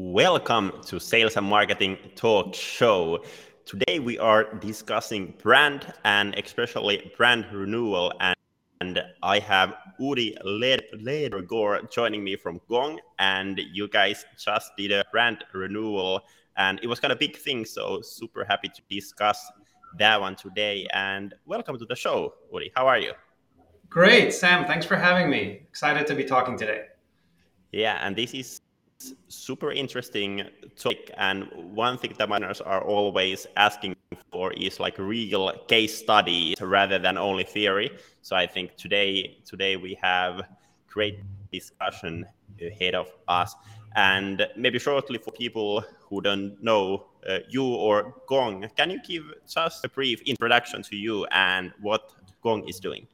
Welcome to Sales and Marketing Talk Show. Today we are discussing brand and especially brand renewal. And, and I have Udi Ledergor joining me from Gong. And you guys just did a brand renewal, and it was kind of big thing. So super happy to discuss that one today. And welcome to the show, Udi. How are you? Great, Sam. Thanks for having me. Excited to be talking today. Yeah, and this is super interesting topic and one thing that miners are always asking for is like real case studies rather than only theory. So i think today today we have great discussion ahead of us. And maybe shortly for people who don't know uh, you or gong can you give just a brief introduction to you and what gong is doing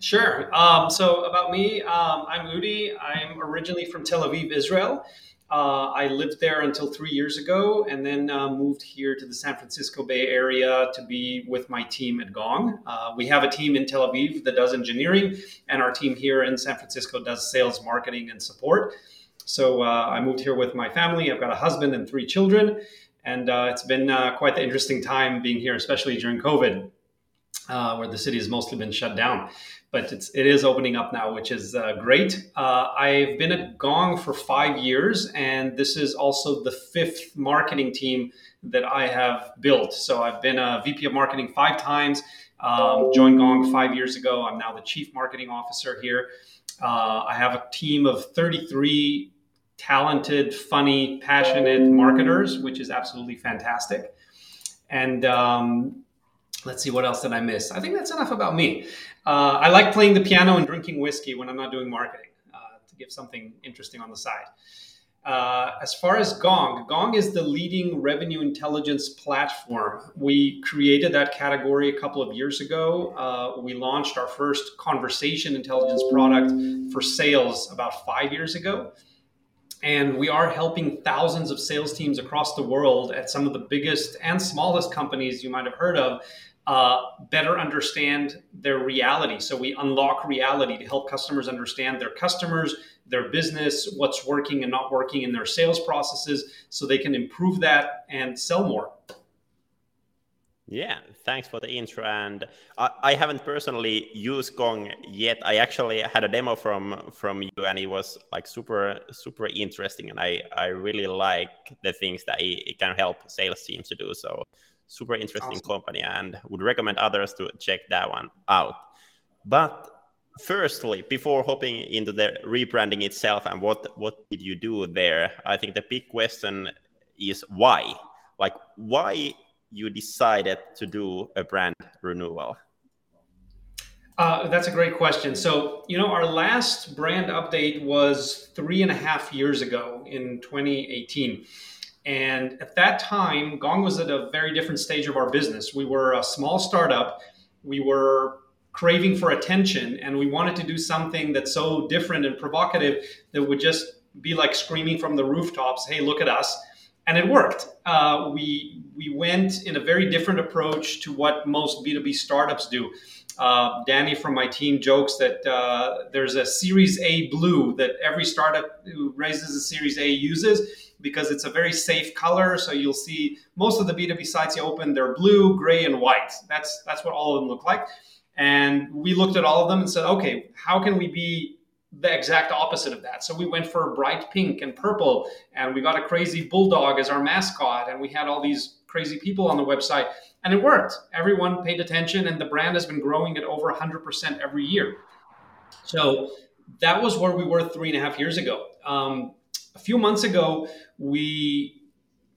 Sure. Um, so about me, um, I'm Udi. I'm originally from Tel Aviv, Israel. Uh, I lived there until three years ago, and then uh, moved here to the San Francisco Bay Area to be with my team at Gong. Uh, we have a team in Tel Aviv that does engineering, and our team here in San Francisco does sales, marketing, and support. So uh, I moved here with my family. I've got a husband and three children, and uh, it's been uh, quite the interesting time being here, especially during COVID, where the city has mostly been shut down but it's it is opening up now, which is uh, great. Uh, I've been at Gong for five years, and this is also the fifth marketing team that I have built. So I've been a VP of marketing five times. Um, joined Gong five years ago. I'm now the chief marketing officer here. Uh, I have a team of 33 talented, funny, passionate marketers, which is absolutely fantastic. And um, let's see what else did i miss i think that's enough about me uh, i like playing the piano and drinking whiskey when i'm not doing marketing uh, to give something interesting on the side. Uh, as far as gong gong is the leading revenue intelligence platform. We created that category a couple of years ago. Uh, we launched our first conversation intelligence product for sales about five years ago. And we are helping thousands of sales teams across the world at some of the biggest and smallest companies you might have heard of uh, better understand their reality. So we unlock reality to help customers understand their customers, their business, what's working and not working in their sales processes, so they can improve that and sell more. Yeah, thanks for the intro. And I, I, haven't personally used Gong yet. I actually had a demo from from you, and it was like super super interesting. And I I really like the things that it, it can help sales teams to do. So super interesting awesome. company and would recommend others to check that one out. But firstly, before hopping into the rebranding itself and what what did you do there, I think the big question is why. Like why you decided to do a brand renewal? Uh, that's a great question. So, you know, our last brand update was three and a half years ago in 2018. And at that time, Gong was at a very different stage of our business. We were a small startup. We were craving for attention, and we wanted to do something that's so different and provocative that would just be like screaming from the rooftops, "Hey, look at us!" And it worked. Uh, we we went in a very different approach to what most B two B startups do. Uh, Danny from my team jokes that uh, there's a Series A blue that every startup who raises a Series A uses because it's a very safe color. So you'll see most of the B2B sites you open, they're blue, gray, and white. That's that's what all of them look like. And we looked at all of them and said, okay, how can we be the exact opposite of that? So we went for bright pink and purple, and we got a crazy bulldog as our mascot, and we had all these crazy people on the website, and it worked. Everyone paid attention, and the brand has been growing at over 100% every year. So that was where we were three and a half years ago. Um, a few months ago, we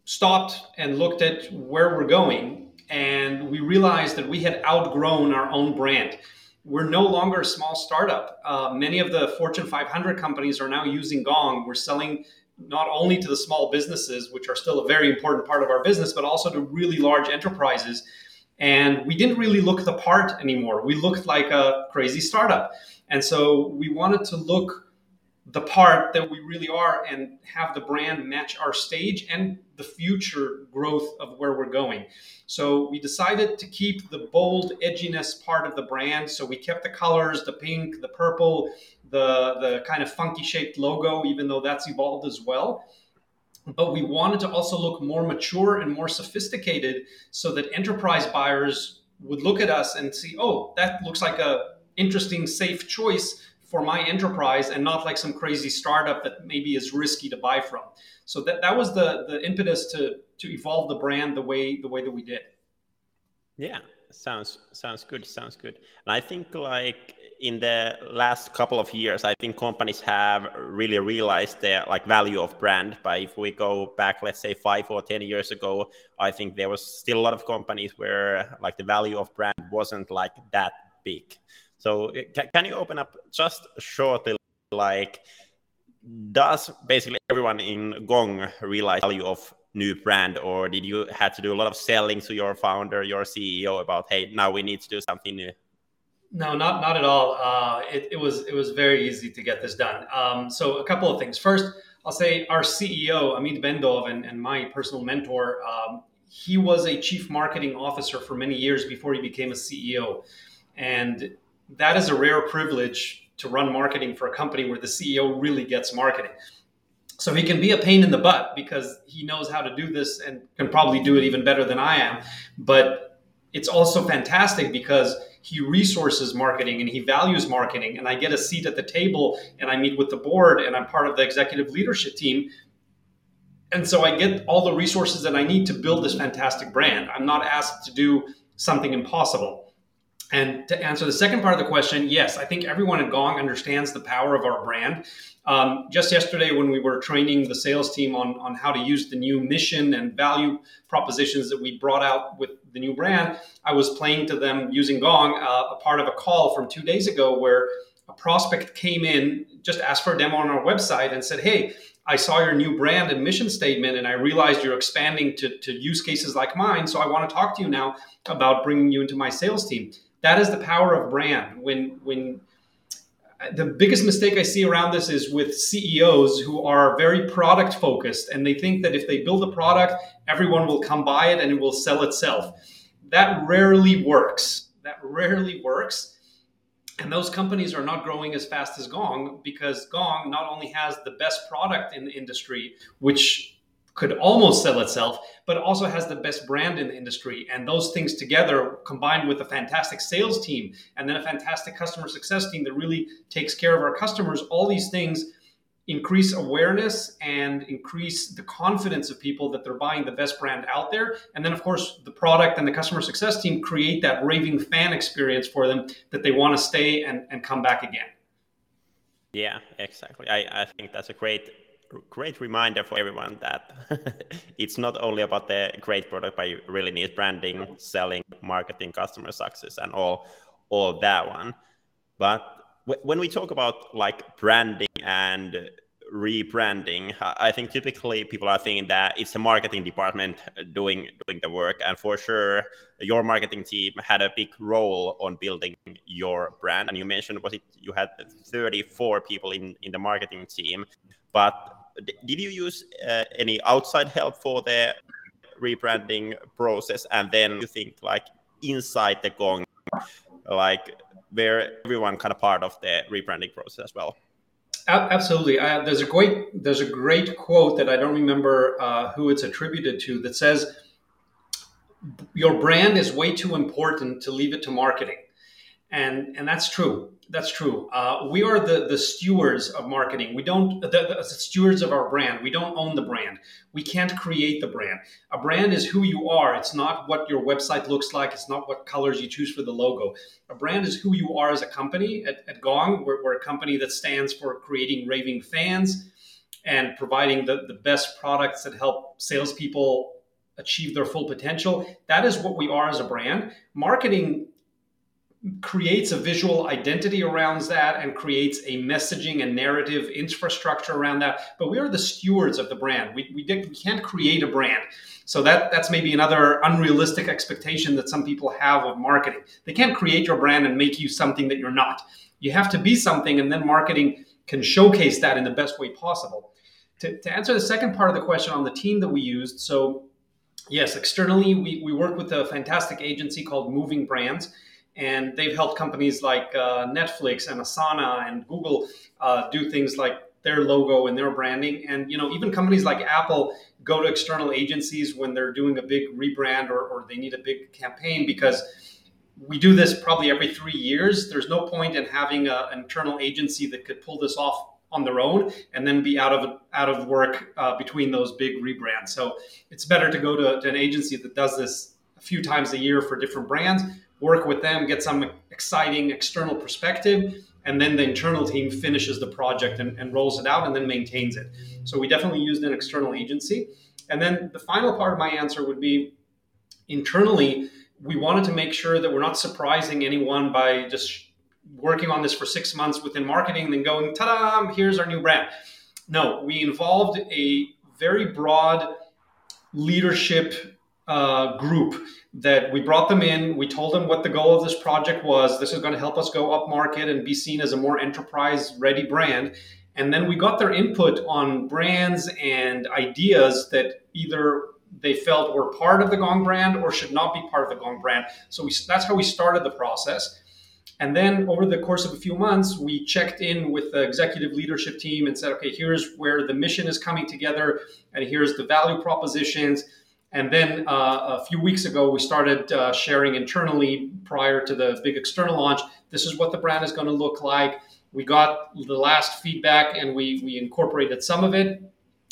stopped and looked at where we're going, and we realized that we had outgrown our own brand. We're no longer a small startup. Uh, many of the Fortune 500 companies are now using Gong. We're selling not only to the small businesses, which are still a very important part of our business, but also to really large enterprises. And we didn't really look the part anymore. We looked like a crazy startup. And so we wanted to look the part that we really are and have the brand match our stage and the future growth of where we're going. So we decided to keep the bold edginess part of the brand. So we kept the colors, the pink, the purple, the the kind of funky shaped logo, even though that's evolved as well. but we wanted to also look more mature and more sophisticated so that enterprise buyers would look at us and see, oh, that looks like a interesting, safe choice for my enterprise and not like some crazy startup that maybe is risky to buy from. So that, that was the, the impetus to, to evolve the brand the way, the way that we did. Yeah, sounds, sounds good. Sounds good. And I think like in the last couple of years, I think companies have really realized the like value of brand. But if we go back, let's say five or ten years ago, I think there was still a lot of companies where like the value of brand wasn't like that big. So can you open up just shortly, like, does basically everyone in Gong realize value of new brand, or did you had to do a lot of selling to your founder, your CEO about, hey, now we need to do something new? No, not not at all. Uh, it, it, was it was very easy to get this done. Um, so a couple of things. First, I'll say our CEO Amit Bendov and, and my personal mentor. Um, he was a chief marketing officer for many years before he became a CEO, and that is a rare privilege to run marketing for a company where the CEO really gets marketing. So he can be a pain in the butt because he knows how to do this and can probably do it even better than I am. But it's also fantastic because he resources marketing and he values marketing and i get a seat at the table and i meet with the board and i'm part of the executive leadership team and so i get all the resources that i need to build this fantastic brand i'm not asked to do something impossible and to answer the second part of the question, yes, I think everyone at Gong understands the power of our brand. Um, just yesterday, when we were training the sales team on, on how to use the new mission and value propositions that we brought out with the new brand, I was playing to them using Gong, uh, a part of a call from two days ago where a prospect came in, just asked for a demo on our website, and said, Hey, I saw your new brand and mission statement, and I realized you're expanding to, to use cases like mine. So I want to talk to you now about bringing you into my sales team that is the power of brand. When when the biggest mistake I see around this is with CEOs who are very product focused and they think that if they build a product, everyone will come buy it and it will sell itself. That rarely works. That rarely works. And those companies are not growing as fast as Gong because Gong not only has the best product in the industry, which could almost sell itself, but also has the best brand in the industry. And those things together, combined with a fantastic sales team and then a fantastic customer success team that really takes care of our customers, all these things increase awareness and increase the confidence of people that they're buying the best brand out there. And then, of course, the product and the customer success team create that raving fan experience for them that they want to stay and, and come back again. Yeah, exactly. I, I think that's a great great reminder for everyone that it's not only about the great product, but you really need branding, selling, marketing, customer success, and all all that one. But when we talk about like branding and rebranding, I think typically people are thinking that it's the marketing department doing doing the work, and for sure, your marketing team had a big role on building your brand. And you mentioned was it you had 34 people in in the marketing team, but did you use uh, any outside help for the rebranding process? And then you think like inside the Gong, like where everyone kind of part of the rebranding process as well? Absolutely. There's a great there's a great quote that I don't remember uh, who it's attributed to that says, "Your brand is way too important to leave it to marketing," and and that's true. That's true. Uh, we are the the stewards of marketing. We don't the, the, stewards of our brand. We don't own the brand. We can't create the brand. A brand is who you are. It's not what your website looks like. It's not what colors you choose for the logo. A brand is who you are as a company. At, at Gong, we're, we're a company that stands for creating raving fans and providing the, the best products that help salespeople achieve their full potential. That is what we are as a brand. Marketing creates a visual identity around that and creates a messaging and narrative infrastructure around that. But we are the stewards of the brand. We, we, we can't create a brand. So that, that's maybe another unrealistic expectation that some people have of marketing. They can't create your brand and make you something that you're not. You have to be something, and then marketing can showcase that in the best way possible. To, to answer the second part of the question on the team that we used, so yes, externally, we, we work with a fantastic agency called Moving Brands and they've helped companies like uh, Netflix and Asana and Google uh, do things like their logo and their branding. And you know, even companies like Apple go to external agencies when they're doing a big rebrand or, or they need a big campaign because we do this probably every three years. There's no point in having a, an internal agency that could pull this off on their own and then be out of out of work uh, between those big rebrands. So it's better to go to, to, an agency that does this a few times a year for different brands, work with them, get some exciting external perspective, and then the internal team finishes the project and, and rolls it out and then maintains it. So we definitely used an external agency. And then the final part of my answer would be internally, we wanted to make sure that we're not surprising anyone by just working on this for six months within marketing and then going, ta-da, here's our new brand. No, we involved a very broad leadership uh, group that we brought them in. We told them what the goal of this project was. This is going to help us go up market and be seen as a more enterprise ready brand. And then we got their input on brands and ideas that either they felt were part of the Gong brand or should not be part of the Gong brand. So we, that's how we started the process. And then over the course of a few months, we checked in with the executive leadership team and said, okay, here's where the mission is coming together, and here's the value propositions. And then uh, a few weeks ago, we started uh, sharing internally prior to the big external launch. This is what the brand is going to look like. We got the last feedback and we, we incorporated some of it.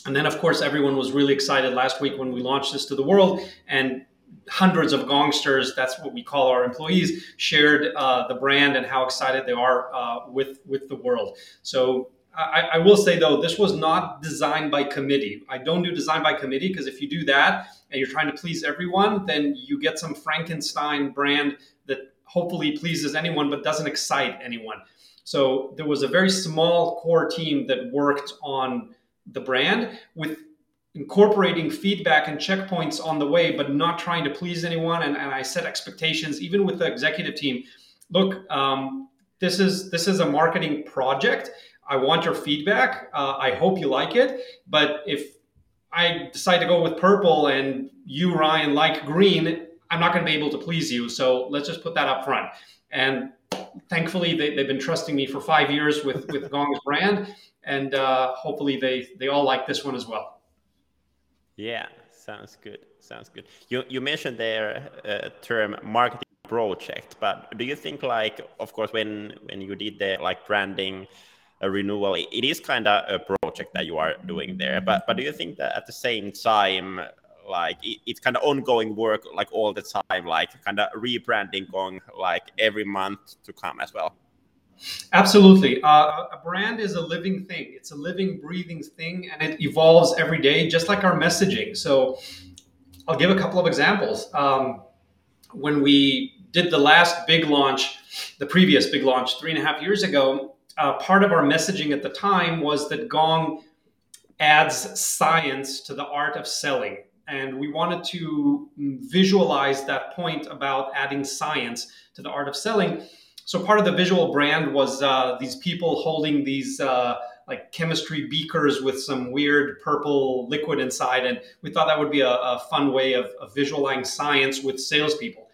And then, of course, everyone was really excited last week when we launched this to the world. And hundreds of gongsters that's what we call our employees shared uh, the brand and how excited they are uh, with with the world so I, I, will say though this was not designed by committee i don't do design by committee because if you do that and you're trying to please everyone then you get some frankenstein brand that hopefully pleases anyone but doesn't excite anyone so there was a very small core team that worked on the brand with incorporating feedback and checkpoints on the way, but not trying to please anyone. And, and I set expectations, even with the executive team. Look, um, this is this is a marketing project. I want your feedback. Uh, I hope you like it. But if I decide to go with purple and you, Ryan, like green, I'm not going to be able to please you. So let's just put that up front. And thankfully, they, have been trusting me for five years with with Gong's brand, and uh, hopefully they they all like this one as well. Yeah, sounds good. Sounds good. You you mentioned their uh, term marketing project, but do you think like, of course, when when you did the like branding a renewal, it is kind of a project that you are doing there. But but do you think that at the same time, like it, it's kind of ongoing work, like all the time, like kind of rebranding going like every month to come as well? Absolutely. Uh, a brand is a living thing. It's a living, breathing thing, and it evolves every day, just like our messaging. So, I'll give a couple of examples. Um, when we did the last big launch, the previous big launch three and a half years ago, uh, part of our messaging at the time was that Gong adds science to the art of selling. And we wanted to visualize that point about adding science to the art of selling so part of the visual brand was uh, these people holding these uh, like chemistry beakers with some weird purple liquid inside, and we thought that would be a, a fun way of, of, visualizing science with salespeople.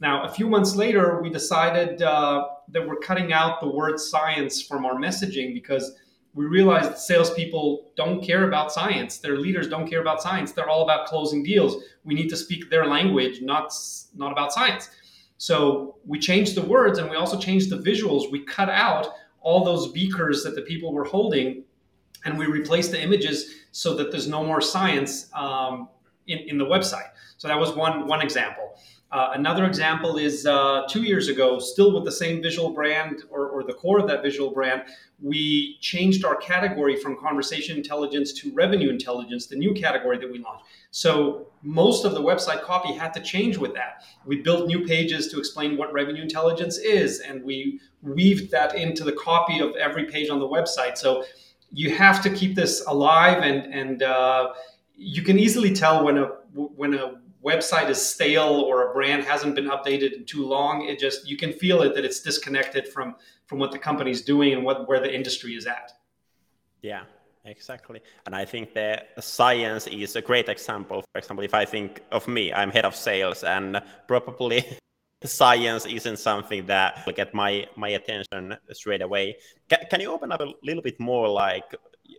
Now, a few months later, we decided uh, that we're cutting out the word science from our messaging because we realized that salespeople don't care about science. Their leaders don't care about science. They're all about closing deals. We need to speak their language, not not about science. So we changed the words and we also changed the visuals. We cut out all those beakers that the people were holding and we replaced the images so that there's no more science um, in, in the website. So that was one, one example. Uh, another example is uh, two years ago, still with the same visual brand or, or, the core of that visual brand, we changed our category from conversation intelligence to revenue intelligence, the new category that we launched. So most of the website copy had to change with that. We built new pages to explain what revenue intelligence is, and we weaved that into the copy of every page on the website. So you have to keep this alive, and and uh, you can easily tell when a when a website is stale or a brand hasn't been updated in too long. It just you can feel it that it's disconnected from from what the company's doing and what where the industry is at. Yeah, Exactly. And I think the science is a great example. For example, if I think of me, I'm head of sales, and probably science isn't something that will get my, my attention straight away. Can, can you open up a little bit more like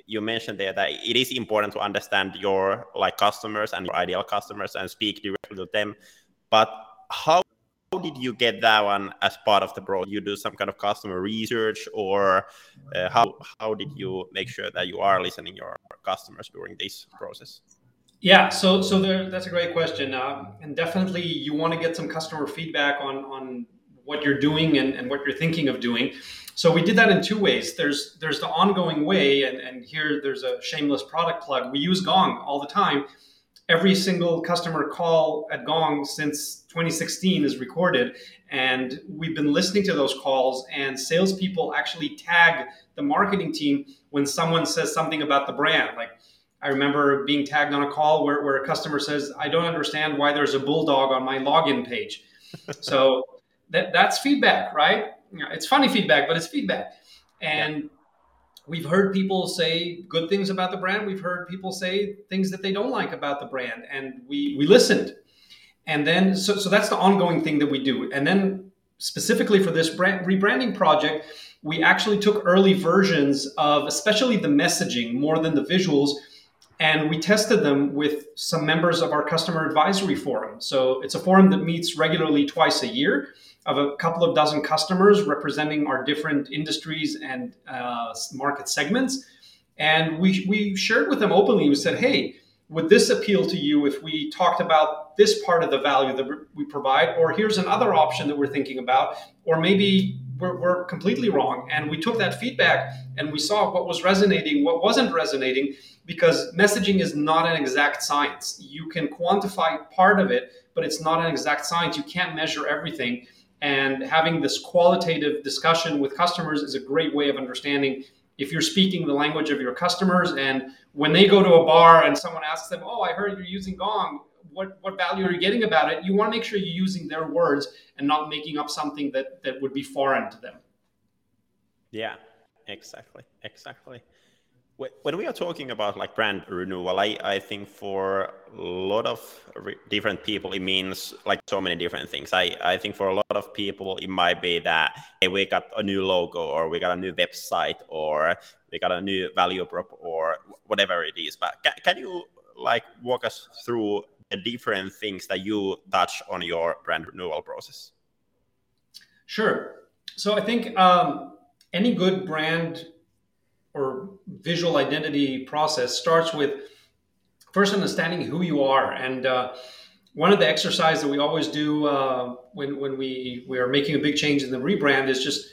you mentioned there that it is important to understand your like customers and your ideal customers and speak directly to them. But how how did you get that one as part of the process? You do some kind of customer research, or uh, how how did you make sure that you are listening your customers during this process? Yeah, so so there, that's a great question, uh, and definitely you want to get some customer feedback on on what you're doing and, and what you're thinking of doing. So we did that in two ways. There's there's the ongoing way, and, and here there's a shameless product plug. We use Gong all the time. Every single customer call at Gong since 2016 is recorded, and we've been listening to those calls. And salespeople actually tag the marketing team when someone says something about the brand. Like I remember being tagged on a call where, where a customer says, "I don't understand why there's a bulldog on my login page." so that that's feedback, right? It's funny feedback, but it's feedback. And yeah. we've heard people say good things about the brand. We've heard people say things that they don't like about the brand, and we we listened. And then so so that's the ongoing thing that we do. And then specifically for this brand rebranding project, we actually took early versions of especially the messaging more than the visuals and we tested them with some members of our customer advisory forum. So it's a forum that meets regularly twice a year of a couple of dozen customers representing our different industries and uh, market segments. And we, we shared with them openly. We said, hey, would this appeal to you if we talked about this part of the value that we provide? Or here's another option that we're thinking about. Or maybe we're, we're completely wrong. And we took that feedback and we saw what was resonating, what wasn't resonating, because messaging is not an exact science. You can quantify part of it, but it's not an exact science. You can't measure everything. And having this qualitative discussion with customers is a great way of understanding if you're speaking the language of your customers. And when they go to a bar and someone asks them, Oh, I heard you're using Gong, what, what value are you getting about it? You want to make sure you're using their words and not making up something that, that would be foreign to them. Yeah, exactly. Exactly when we are talking about like brand renewal i, I think for a lot of re- different people it means like so many different things. I, I think for a lot of people it might be that hey, we got a new logo or we got a new website or we got a new value prop or whatever it is. But can, can you like walk us through the different things that you touch on your brand renewal process? Sure. So i think um, any good brand or visual identity process starts with first understanding who you are. And uh, one of the exercises that we always do uh, when, when we, we are making a big change in the rebrand is just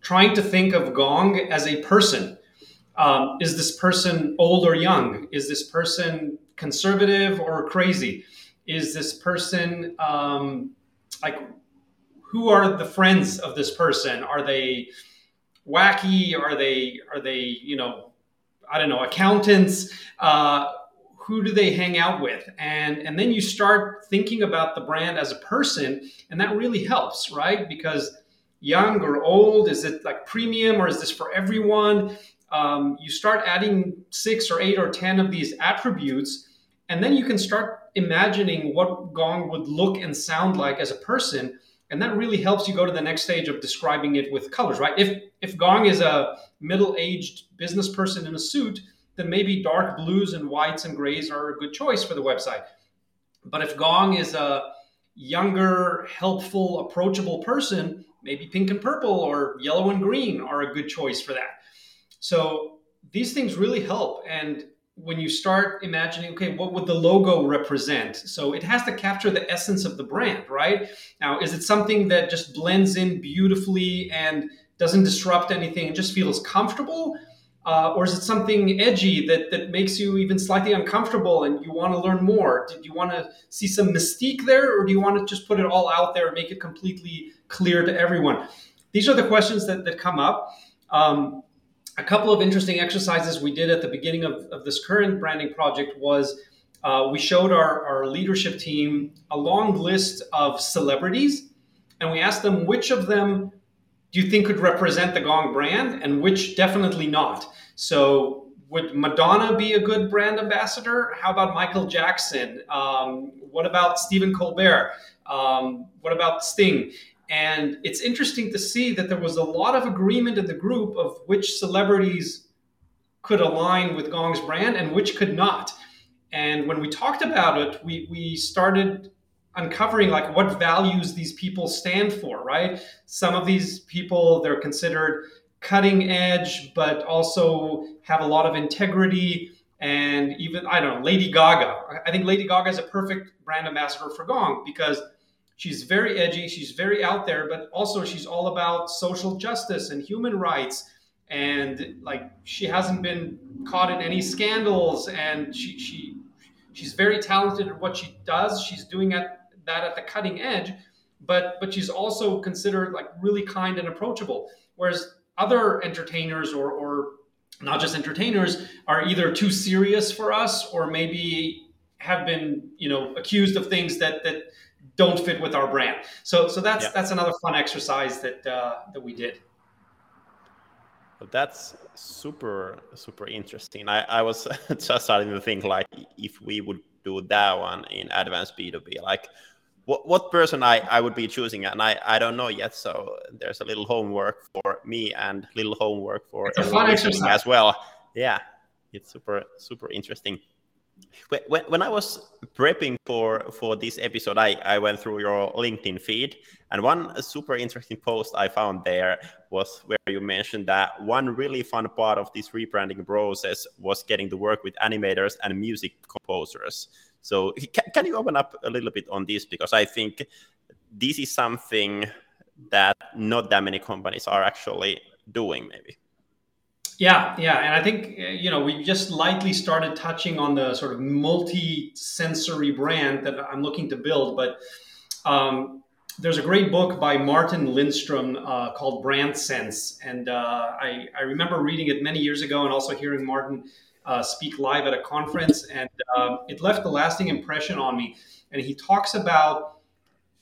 trying to think of Gong as a person. Um, is this person old or young? Is this person conservative or crazy? Is this person um, like who are the friends of this person? Are they wacky? Are they are they you know I don't know accountants? Uh, who do they hang out with? And and then you start thinking about the brand as a person, and that really helps, right? Because young or old, is it like premium or is this for everyone? Um, you start adding six or eight or ten of these attributes, and then you can start imagining what Gong would look and sound like as a person and that really helps you go to the next stage of describing it with colors right? If if gong is a middle-aged business person in a suit then maybe dark blues and whites and grays are a good choice for the website. But if gong is a younger helpful approachable person maybe pink and purple or yellow and green are a good choice for that. So these things really help and when you start imagining, okay, what would the logo represent? So it has to capture the essence of the brand, right? Now, is it something that just blends in beautifully and doesn't disrupt anything and just feels comfortable? Uh, or is it something edgy that, that makes you even slightly uncomfortable and you want to learn more? Do you want to see some mystique there, or do you want to just put it all out there and make it completely clear to everyone? These are the questions that, that come up. Um, a couple of interesting exercises we did at the beginning of, of this current branding project was uh, we showed our, our leadership team a long list of celebrities and we asked them which of them do you think could represent the gong brand and which definitely not. So would madonna be a good brand ambassador? How about michael jackson? Um, what about stephen colbert? Um, what about sting and it's interesting to see that there was a lot of agreement in the group of which celebrities could align with Gong's brand and which could not. And when we talked about it, we, we started uncovering like what values these people stand for, right? Some of these people, they're considered cutting edge, but also have a lot of integrity. And even, I don't know, Lady Gaga. I think Lady Gaga is a perfect brand ambassador for Gong because she's very edgy, she's very out there, but also she's all about social justice and human rights. And like she hasn't been caught in any scandals and she, she she's very talented at what she does. She's doing at, that at the cutting edge, but but she's also considered like really kind and approachable. Whereas other entertainers or, or not just entertainers are either too serious for us or maybe have been you know accused of things that that don't fit with our brand. So so that's yeah. that's another fun exercise that uh, that we did. Well, that's super super interesting. I, I was just starting to think like if we would do that one in advanced B2B, like what, what person I, I would be choosing and I, I don't know yet so there's a little homework for me and little homework for it's a fun exercise. as well yeah it's super super interesting when, when I was prepping for for this episode, I, I went through your LinkedIn feed, and one super interesting post I found there was where you mentioned that one really fun part of this rebranding process was getting to work with animators and music composers. So can, can you open up a little bit on this because I think this is something that not that many companies are actually doing, maybe. Yeah, yeah, and I think uh, you know we just lightly started touching on the sort of multi-sensory brand that I'm looking to build, but um, there's a great book by Martin Lindstrom uh, called Brand Sense, and uh, I, I remember reading it many years ago and also hearing Martin uh, speak live at a conference, and um, it left a lasting impression on me. And he talks about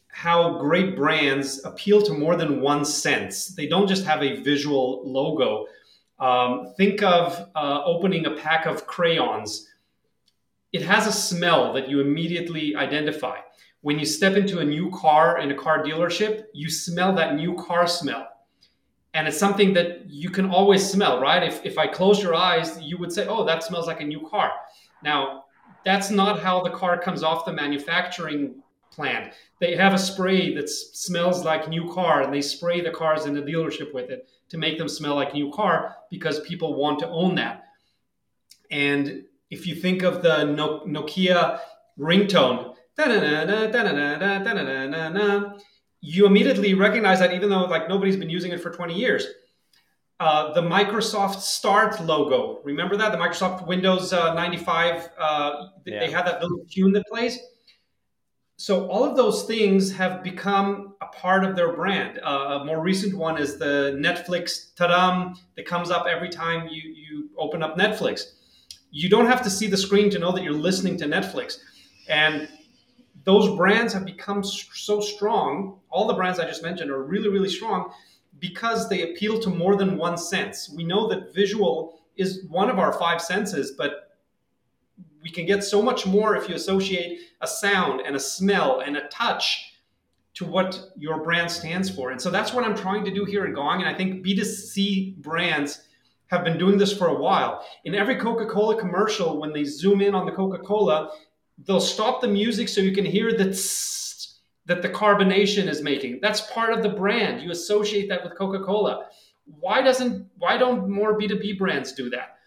how great brands appeal to more than one sense. They don't just have a visual logo um, think of uh, opening a pack of crayons. It has a smell that you immediately identify. When you step into a new car in a car dealership, you smell that new car smell. And it's something that you can always smell, right? If, if I close your eyes, you would say, oh, that smells like a new car. Now, that's not how the car comes off the manufacturing plant. They have a spray that smells like new car and they spray the cars in the dealership with it to make them smell like a new car because people want to own that. And if you think of the Nokia ringtone, you immediately recognize that even though like nobody's been using it for 20 years. Uh, the Microsoft Start logo, remember that? The Microsoft Windows uh, 95, uh, yeah. they had that little tune that plays so all of those things have become part of their brand. Uh, a more recent one is the Netflix tadam that comes up every time you, you open up Netflix. You don't have to see the screen to know that you're listening to Netflix. And those brands have become so strong. All the brands I just mentioned are really, really strong because they appeal to more than one sense. We know that visual is one of our five senses, but we can get so much more if you associate a sound and a smell and a touch to what your brand stands for. And so that's what I'm trying to do here at Gong. And I think B2C brands have been doing this for a while. In every Coca Cola commercial, when they zoom in on the Coca Cola, they'll stop the music so you can hear the that the carbonation is making. That's part of the brand. You associate that with Coca Cola. Why doesn't why don't more B2B brands do that?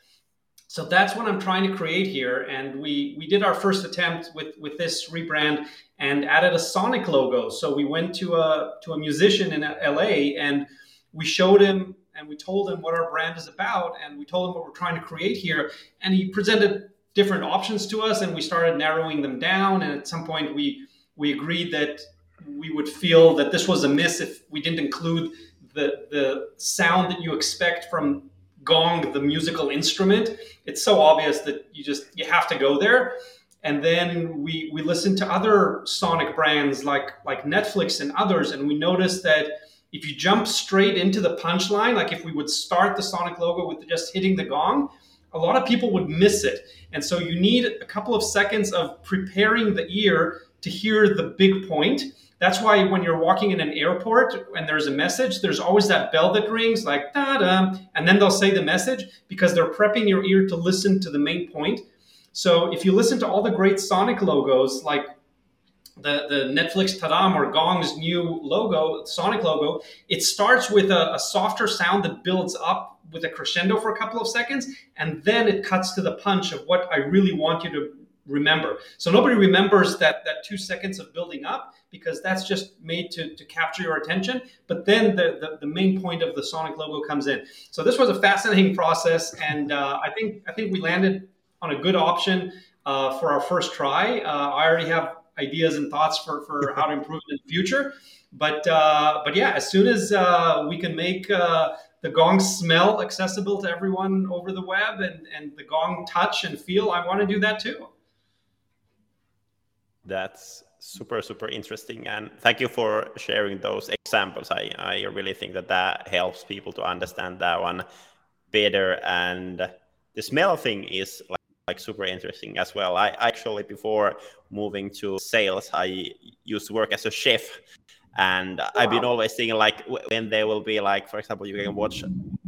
So that's what I'm trying to create here. And we we did our first attempt with with this rebrand and added a Sonic logo. So we went to a to a musician in LA and we showed him and we told him what our brand is about and we told him what we're trying to create here. And he presented different options to us and we started narrowing them down. And at some point we we agreed that we would feel that this was a miss if we didn't include the the sound that you expect from gong, the musical instrument, it's so obvious that you just you have to go there. And then we we listened to other sonic brands like like Netflix and others, and we noticed that if you jump straight into the punchline, like if we would start the sonic logo with just hitting the gong, a lot of people would miss it. And so you need a couple of seconds of preparing the ear to hear the big point That's why when you're walking in an airport and there's a message, there's always that bell that rings like da da, and then they'll say the message because they're prepping your ear to listen to the main point. So if you listen to all the great Sonic logos, like the, the Netflix Tadam or Gong's new logo, Sonic logo, it starts with a, a, softer sound that builds up with a crescendo for a couple of seconds, and then it cuts to the punch of what I really want you to remember. So nobody remembers that that two seconds of building up because that's just made to, to capture your attention. But then the, the, the main point of the Sonic logo comes in. So this was a fascinating process, and uh, I think I think we landed on a good option uh, for our first try. Uh, I already have ideas and thoughts for, for how to improve in the future. But uh, but yeah, as soon as uh, we can make uh, the gong smell accessible to everyone over the web and, and the gong touch and feel, I want to do that too. That's super super interesting. And thank you for sharing those examples. I i really think that that helps people to understand that one better. And the smell thing is like, like super interesting as well. I actually before moving to sales i used to work as a chef. And wow. I've been always thinking like when there will be like, for example, you can watch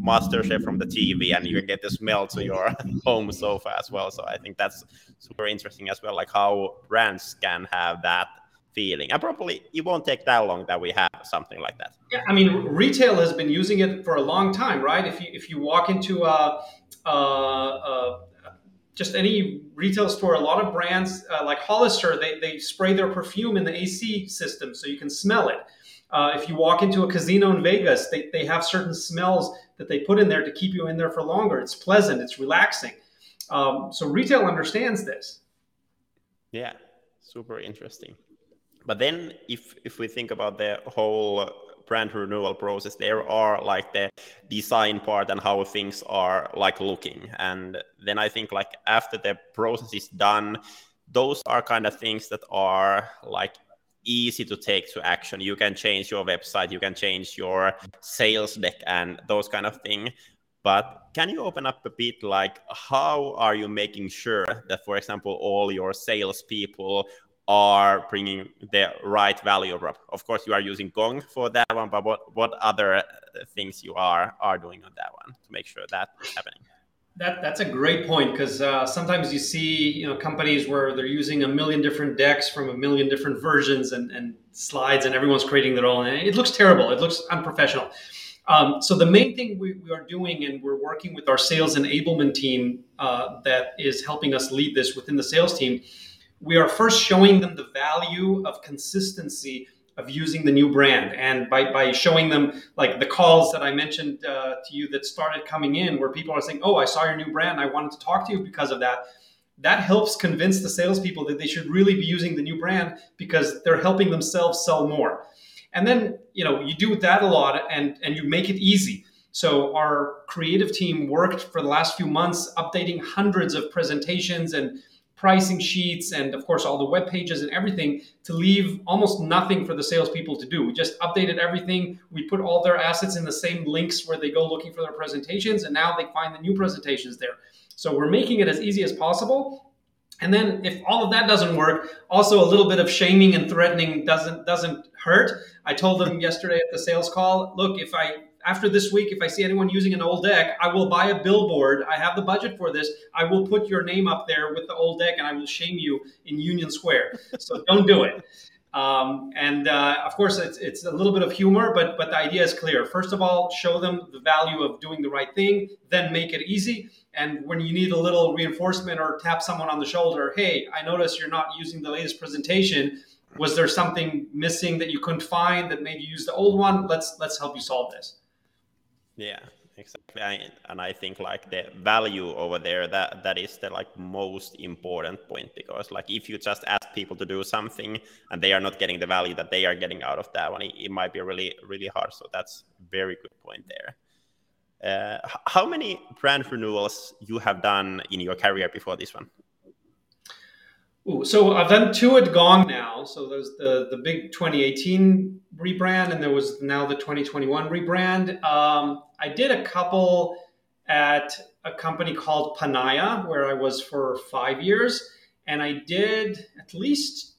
MasterChef from the TV and you can get the smell to your home sofa as well. So I think that's super interesting as well, like how brands can have that feeling. And probably it won't take that long that we have something like that. Yeah, I mean, retail has been using it for a long time, right? If you if you walk into a, a, a just any retail store, a lot of brands uh, like Hollister, they, they spray their perfume in the AC system so you can smell it. Uh, if you walk into a casino in Vegas, they, they have certain smells that they put in there to keep you in there for longer. It's pleasant, it's relaxing. Um, so retail understands this. Yeah, super interesting. But then if if we think about the whole brand renewal process there are like the design part and how things are like looking and then i think like after the process is done those are kind of things that are like easy to take to action you can change your website you can change your sales deck and those kind of thing but can you open up a bit like how are you making sure that for example all your salespeople are bringing the right value. Of course, you are using Gong for that one, but what, what other uh, things you are are doing on that one to make sure that is happening? That that's a great point because uh, sometimes you see you know companies where they're using a million different decks from a million different versions and, and slides, and everyone's creating their own. And it looks terrible. It looks unprofessional. Um, so the main thing we, we, are doing, and we're working with our sales enablement team uh, that is helping us lead this within the sales team we are first showing them the value of consistency of using the new brand. And by, by showing them like the calls that i mentioned uh, to you that started coming in where people are saying oh i saw your new brand. I wanted to talk to you because of that that helps convince the salespeople that they should really be using the new brand because they're helping themselves sell more. And then you know you do that a lot and and you make it easy. So our creative team worked for the last few months updating hundreds of presentations and pricing sheets and of course all the web pages and everything to leave almost nothing for the salespeople to do. We just updated everything. We put all their assets in the same links where they go looking for their presentations, and now they find the new presentations there. So we're making it as easy as possible. And then if all of that doesn't work, also a little bit of shaming and threatening doesn't doesn't hurt. I told them yesterday at the sales call, look, if I after this week, if I see anyone using an old deck, I will buy a billboard. I have the budget for this. I will put your name up there with the old deck and I will shame you in Union Square. So don't do it. Um, and uh, of course, it's, it's a little bit of humor, but, but the idea is clear. First of all, show them the value of doing the right thing, then make it easy. And when you need a little reinforcement or tap someone on the shoulder, hey, I noticed you're not using the latest presentation. Was there something missing that you couldn't find that made you use the old one? Let's let's help you solve this. Yeah, exactly. I, and I think like the value over there that that is the like most important point because like if you just ask people to do something and they are not getting the value that they are getting out of that one, it, it might be really really hard. So that's very good point there. Uh, how many brand renewals you have done in your career before this one? Ooh, so I've done two at Gong now. So there's the the big 2018 rebrand, and there was now the 2021 rebrand. Um, I did a couple at a company called Panaya, where I was for five years, and I did at least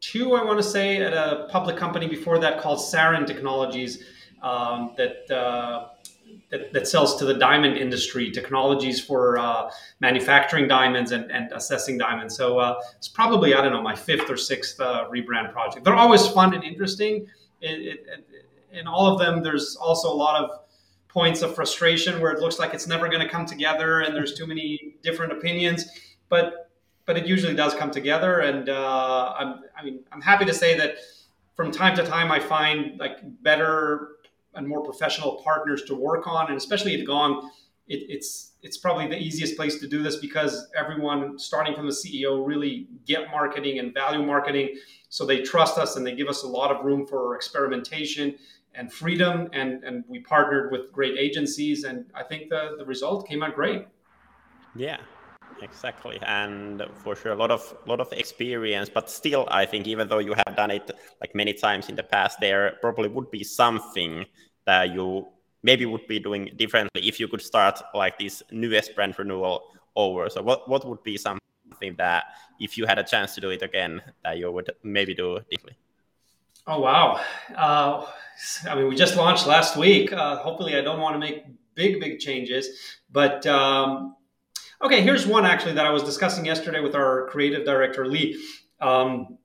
two, I want to say, at a public company before that called Sarin Technologies um, that, uh, that, that sells to the diamond industry, technologies for uh, manufacturing diamonds and, and assessing diamonds. So uh, it's probably I don't know my fifth or sixth uh, rebrand project. They're always fun and interesting. It, it, in all of them, there's also a lot of points of frustration where it looks like it's never going to come together and there's too many different opinions. But but it usually does come together. And uh, I'm, I mean, I'm happy to say that from time to time, I find like better and more professional partners to work on, and especially at Gong, it, it's it's probably the easiest place to do this because everyone, starting from the CEO, really get marketing and value marketing, so they trust us and they give us a lot of room for experimentation and freedom. And and we partnered with great agencies, and I think the the result came out great. Yeah, exactly and for sure a lot of lot of experience but still i think even though you have done it like many times in the past there probably would be something that you maybe would be doing differently if you could start like this newest brand renewal over so what what would be something that if you had a chance to do it again that you would maybe do differently oh wow uh, i mean we just launched last week uh, hopefully i don't want to make big big changes but um, Okay, here's one actually that I was discussing yesterday with our creative director, Lee. Um,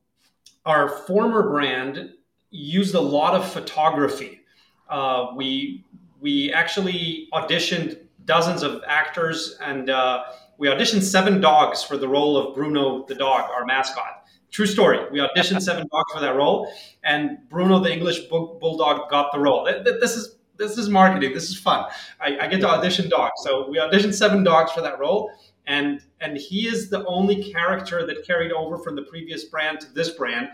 our former brand used a lot of photography. Uh, we we actually auditioned dozens of actors, and uh, we auditioned seven dogs for the role of Bruno the dog, our mascot. True story. We auditioned seven dogs for that role, and Bruno the English bulldog got the role. This is this is marketing. This is fun. I, I get to audition dogs. So we auditioned seven dogs for that role. And, and he is the only character that carried over from the previous brand to this brand.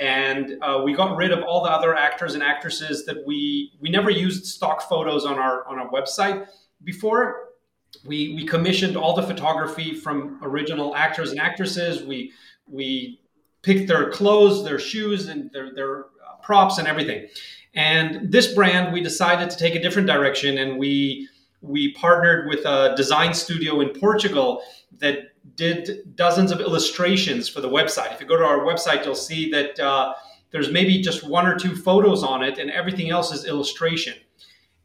And uh, we got rid of all the other actors and actresses that we we never used stock photos on our on our website before. We we commissioned all the photography from original actors and actresses. We we picked their clothes, their shoes, and their their uh, props and everything. And this brand, we decided to take a different direction, and we we partnered with a design studio in Portugal that did dozens of illustrations for the website. If you go to our website, you'll see that uh, there's maybe just one or two photos on it, and everything else is illustration.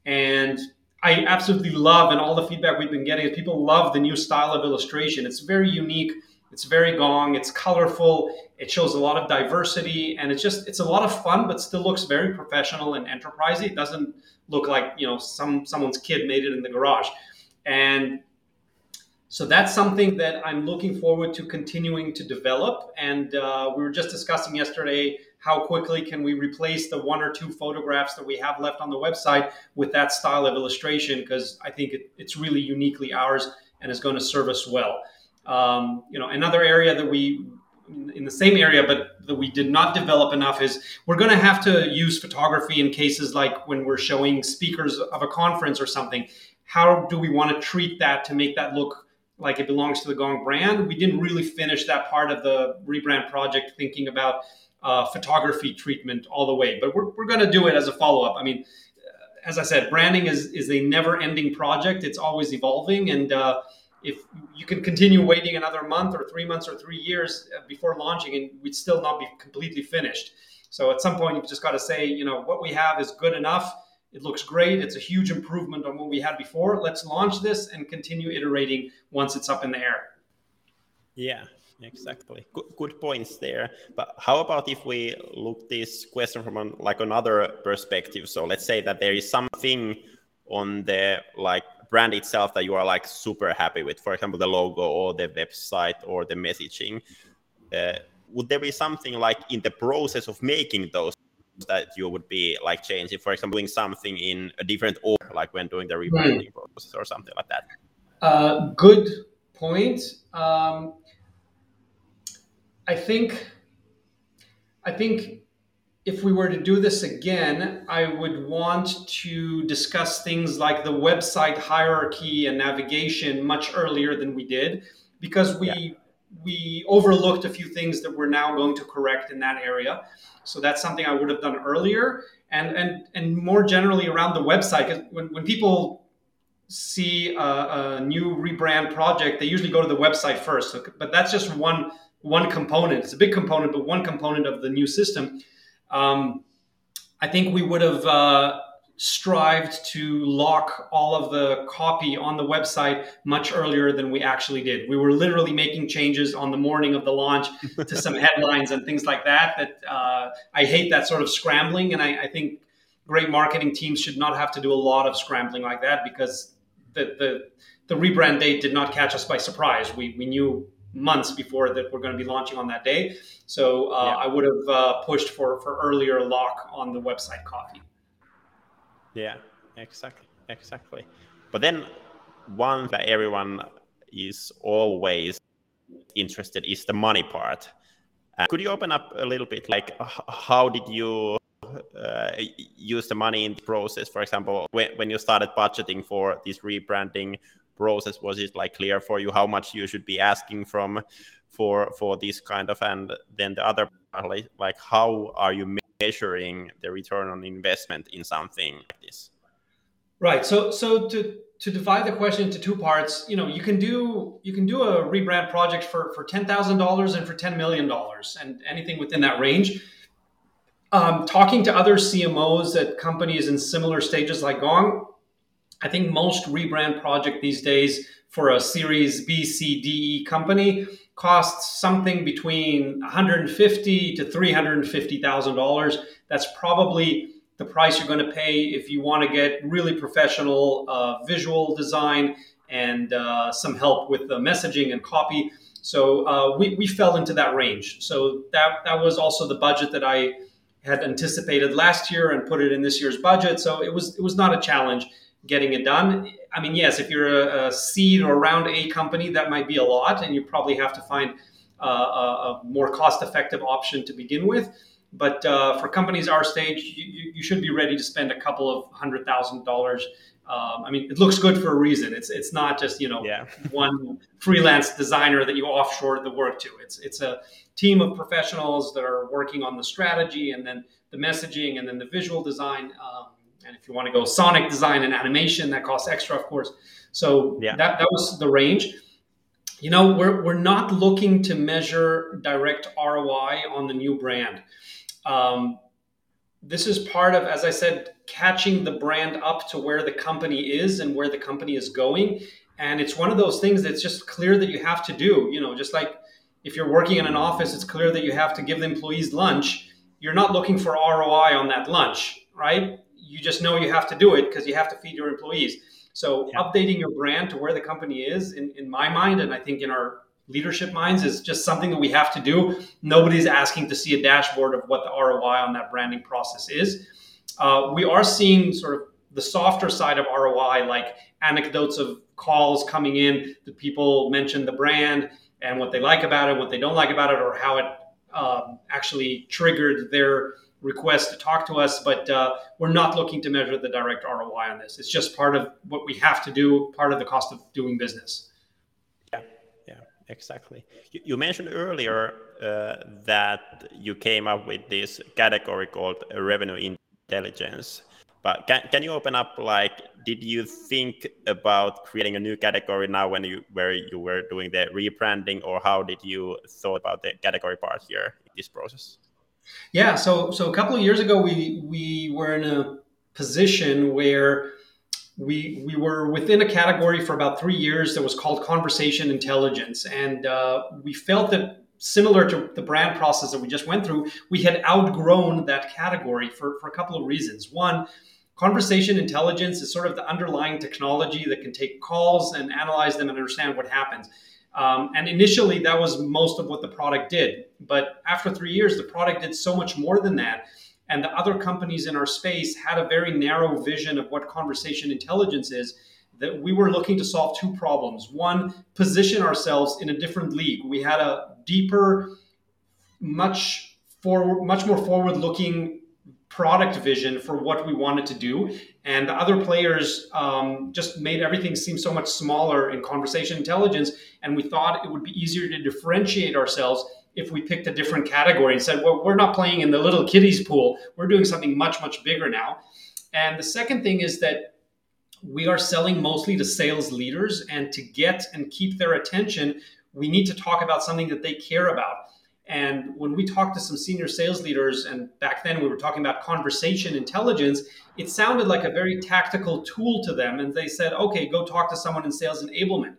And I absolutely love, and all the feedback we've been getting is people love the new style of illustration. It's very unique. It's very gong. It's colorful. It shows a lot of diversity, and it's just it's a lot of fun, but still looks very professional and enterprising. It doesn't look like you know some someone's kid made it in the garage, and so that's something that I'm looking forward to continuing to develop. And uh, we were just discussing yesterday how quickly can we replace the one or two photographs that we have left on the website with that style of illustration because I think it, it's really uniquely ours and is going to serve us well. Um, you know, another area that we in the same area, but that we did not develop enough is we're going to have to use photography in cases like when we're showing speakers of a conference or something. How do we want to treat that to make that look like it belongs to the Gong brand? We didn't really finish that part of the rebrand project thinking about uh, photography treatment all the way, but we're, we're going to do it as a follow up. I mean, as I said, branding is, is a never ending project, it's always evolving. And uh, if you can continue waiting another month or three months or three years uh, before launching and we'd still not be completely finished so at some point you've just got to say you know what we have is good enough it looks great. It's a huge improvement on what we had before. Let's launch this and continue iterating once it's up in the air. Yeah exactly. Good, good points there. But how about if we look this question from an, like another perspective? So let's say that there is something on the like brand itself that you are like super happy with for example the logo or the website or the messaging. Uh, would there be something like in the process of making those that you would be like changing for example doing something in a different order like when doing the rebranding right. process or something like that uh, good point um, i think i think if we were to do this again, I would want to discuss things like the website hierarchy and navigation much earlier than we did because we yeah. We overlooked a few things that we're now going to correct in that area. So that's something I would have done earlier and and and more generally around the website when when people see a, a new rebrand project, they usually go to the website first. So, but that's just one one component. It's a big component, but one component of the new system. Um, I think we would have uh, strived to lock all of the copy on the website much earlier than we actually did. We were literally making changes on the morning of the launch to some headlines and things like that. That uh, I hate that sort of scrambling, and I, I, think great marketing teams should not have to do a lot of scrambling like that because the the, the rebrand date did not catch us by surprise. We we knew months before that we're going to be launching on that day. So uh, yeah. I would have uh, pushed for for earlier lock on the website copy. Yeah, exactly, exactly. But then one that everyone is always interested is the money part. Uh, could you open up a little bit, like how did you uh, use the money in the process? For example, when, when you started budgeting for this rebranding process, was it like clear for you how much you should be asking from for for this kind of, and then the other like, like how are you measuring the return on investment in something like this? Right. So so to to divide the question into two parts, you know, you can do you can do a rebrand project for for ten thousand dollars and for ten million dollars, and anything within that range. Um, talking to other CMOs at companies in similar stages like Gong, I think most rebrand project these days for a Series B, C, D, E company costs something between 150 to 350 thousand dollars. That's probably the price you're going to pay if you want to get really professional uh, visual design and uh, some help with the messaging and copy. So uh, we, we fell into that range. So that that was also the budget that I had anticipated last year and put it in this year's budget. So it was it was not a challenge getting it done. I mean, yes, if you're a, a seed or round A company, that might be a lot, and you probably have to find uh, a, a, more cost-effective option to begin with. But uh, for companies our stage, you, you, should be ready to spend a couple of hundred thousand dollars. Um, I mean, it looks good for a reason. It's it's not just you know yeah. one freelance designer that you offshore the work to. It's it's a team of professionals that are working on the strategy and then the messaging and then the visual design. Um, and if you want to go sonic design and animation, that costs extra, of course. So yeah. that, that was the range. You know, we're, we're not looking to measure direct ROI on the new brand. Um, this is part of, as I said, catching the brand up to where the company is and where the company is going. And it's one of those things that's just clear that you have to do. You know, just like if you're working in an office, it's clear that you have to give the employees lunch. You're not looking for ROI on that lunch, right? You just know you have to do it because you have to feed your employees. So yeah. updating your brand to where the company is, in, in my mind, and I think in our leadership minds, is just something that we have to do. Nobody's asking to see a dashboard of what the ROI on that branding process is. Uh, we are seeing sort of the softer side of ROI, like anecdotes of calls coming in that people mention the brand and what they like about it, what they don't like about it, or how it uh, actually triggered their request to talk to us, but uh, we're not looking to measure the direct ROI on this. It's just part of what we have to do, part of the cost of doing business. Yeah, yeah, exactly. You, you mentioned earlier uh, that you came up with this category called revenue intelligence. But can, can you open up like did you think about creating a new category now when you where you were doing the rebranding or how did you thought about the category part here in this process? Yeah, so so a couple of years ago, we we were in a position where we we were within a category for about three years that was called conversation intelligence, and uh, we felt that similar to the brand process that we just went through, we had outgrown that category for for a couple of reasons. One. Conversation intelligence is sort of the underlying technology that can take calls and analyze them and understand what happens. Um, and initially, that was most of what the product did. But after three years, the product did so much more than that. And the other companies in our space had a very narrow vision of what conversation intelligence is that we were looking to solve two problems. One, position ourselves in a different league. We had a deeper, much forward, much more forward-looking product vision for what we wanted to do. And the other players um, just made everything seem so much smaller in conversation intelligence. And we thought it would be easier to differentiate ourselves if we picked a different category and said, well, we're not playing in the little kiddies pool. We're doing something much, much bigger now. And the second thing is that we are selling mostly to sales leaders. And to get and keep their attention, we need to talk about something that they care about. And when we talked to some senior sales leaders, and back then we were talking about conversation intelligence, it sounded like a very tactical tool to them. And they said, okay, go talk to someone in sales enablement.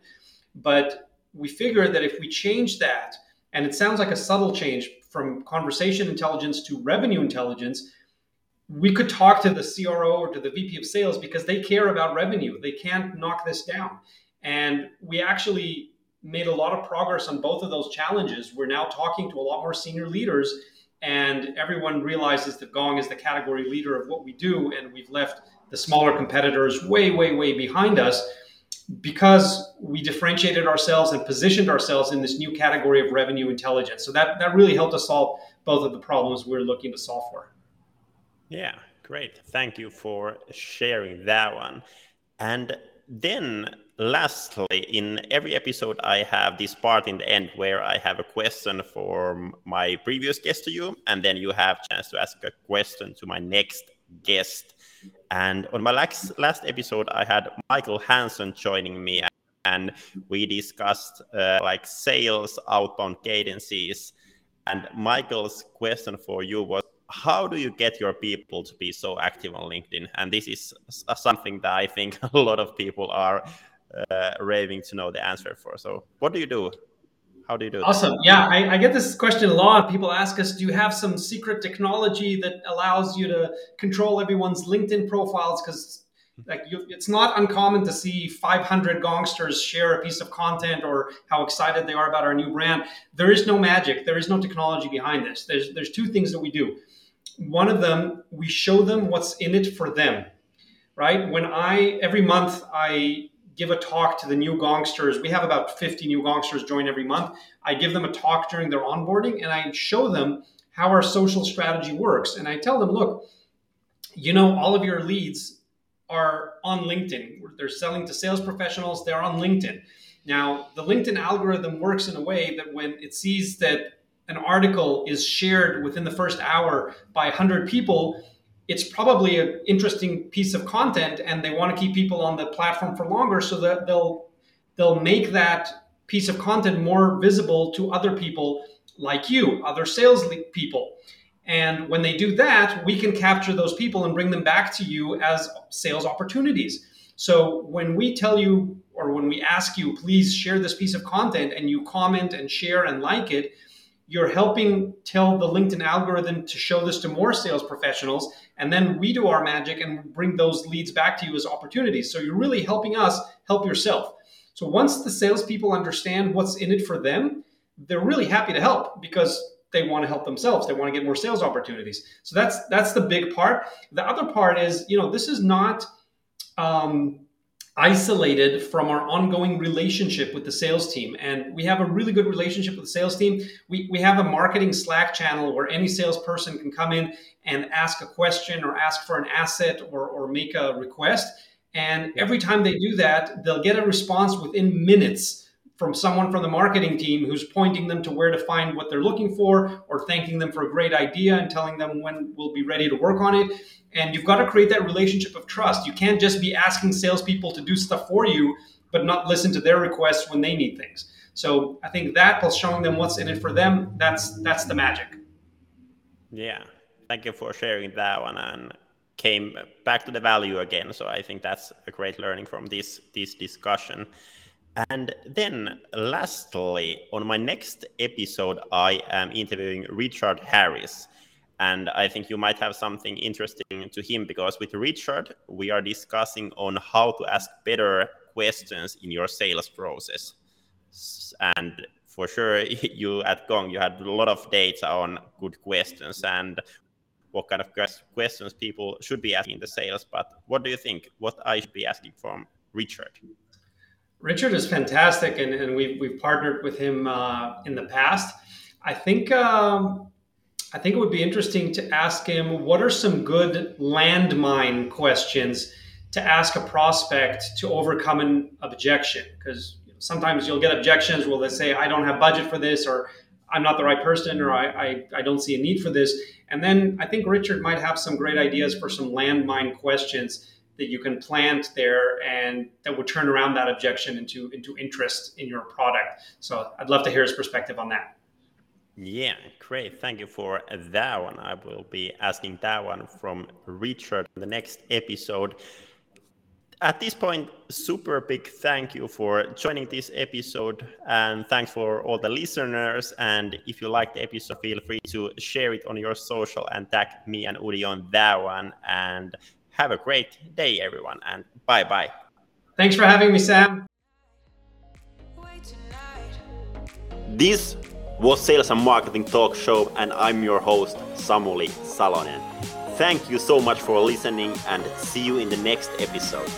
But we figured that if we change that, and it sounds like a subtle change from conversation intelligence to revenue intelligence, we could talk to the CRO or to the VP of sales because they care about revenue. They can't knock this down. And we actually made a lot of progress on both of those challenges. We're now talking to a lot more senior leaders, and everyone realizes that Gong is the category leader of what we do, and we've left the smaller competitors way, way, way behind us because we differentiated ourselves and positioned ourselves in this new category of revenue intelligence. So that, that really helped us solve both of the problems we're looking to solve for. Yeah, great. Thank you for sharing that one. And then lastly, in every episode, I have this part in the end where I have a question for my previous guest to you, and then you have chance to ask a question to my next guest. And on my last, last episode, I had Michael Hanson joining me, and we discussed uh, like sales outbound cadences. And Michael's question for you was how do you get your people to be so active on LinkedIn? And this is something that I think a lot of people are uh, raving to know the answer for. So, what do you do? How do you do? Awesome. That? Yeah, I, I, get this question a lot. People ask us, "Do you have some secret technology that allows you to control everyone's LinkedIn profiles?" Because like you, it's not uncommon to see 500 gongsters share a piece of content or how excited they are about our new brand. There is no magic. There is no technology behind this. There's there's two things that we do. One of them, we show them what's in it for them. Right? When I every month I give a talk to the new gongsters. We have about 50 new gongsters join every month. I give them a talk during their onboarding and I show them how our social strategy works. And I tell them, look, you know, all of your leads are on LinkedIn. They're selling to sales professionals, they're on LinkedIn. Now, the LinkedIn algorithm works in a way that when it sees that an article is shared within the first hour by 100 people, it's probably an interesting piece of content and they want to keep people on the platform for longer so that they'll they'll make that piece of content more visible to other people like you other sales people. And when they do that we can capture those people and bring them back to you as sales opportunities. So when we tell you or when we ask you please share this piece of content and you comment and share and like it you're helping tell the LinkedIn algorithm to show this to more sales professionals. And then we do our magic and bring those leads back to you as opportunities. So you're really helping us help yourself. So once the salespeople understand what's in it for them, they're really happy to help because they want to help themselves. They want to get more sales opportunities. So that's that's the big part. The other part is, you know, this is not um, isolated from our ongoing relationship with the sales team. And we have a really good relationship with the sales team. We, we have a marketing Slack channel where any salesperson can come in and ask a question or ask for an asset or, or make a request. And every time they do that, they'll get a response within minutes from someone from the marketing team who's pointing them to where to find what they're looking for or thanking them for a great idea and telling them when we'll be ready to work on it. And you've got to create that relationship of trust. You can't just be asking salespeople to do stuff for you, but not listen to their requests when they need things. So I think that plus showing them what's in it for them, that's that's the magic. Yeah. Thank you for sharing that one and came back to the value again. So I think that's a great learning from this this discussion. And then, lastly, on my next episode, I am interviewing Richard Harris. And I think you might have something interesting to him because with Richard, we are discussing on how to ask better questions in your sales process. And for sure, you at Gong, you had a lot of data on good questions and what kind of questions people should be asking in the sales. But what do you think? What I should be asking from Richard? Richard is fantastic, and, and we've, we've partnered with him uh, in the past. I think um, I think it would be interesting to ask him what are some good landmine questions to ask a prospect to overcome an objection because sometimes you'll get objections where they say I don't have budget for this or I'm not the right person or I, I, I don't see a need for this. And then I think Richard might have some great ideas for some landmine questions that you can plant there and that would turn around that objection into into interest in your product. So I'd love to hear his perspective on that. Yeah, great. Thank you for that one. I will be asking that one from Richard in the next episode. At this point, super big thank you for joining this episode and thanks for all the listeners. And if you like the episode, feel free to share it on your social and tag me and Udi on that one. And have a great day, everyone. And bye bye. Thanks for having me, Sam. This was Sales and Marketing Talk Show, and I'm your host, Samuli Salonen. Thank you so much for listening, and see you in the next episode.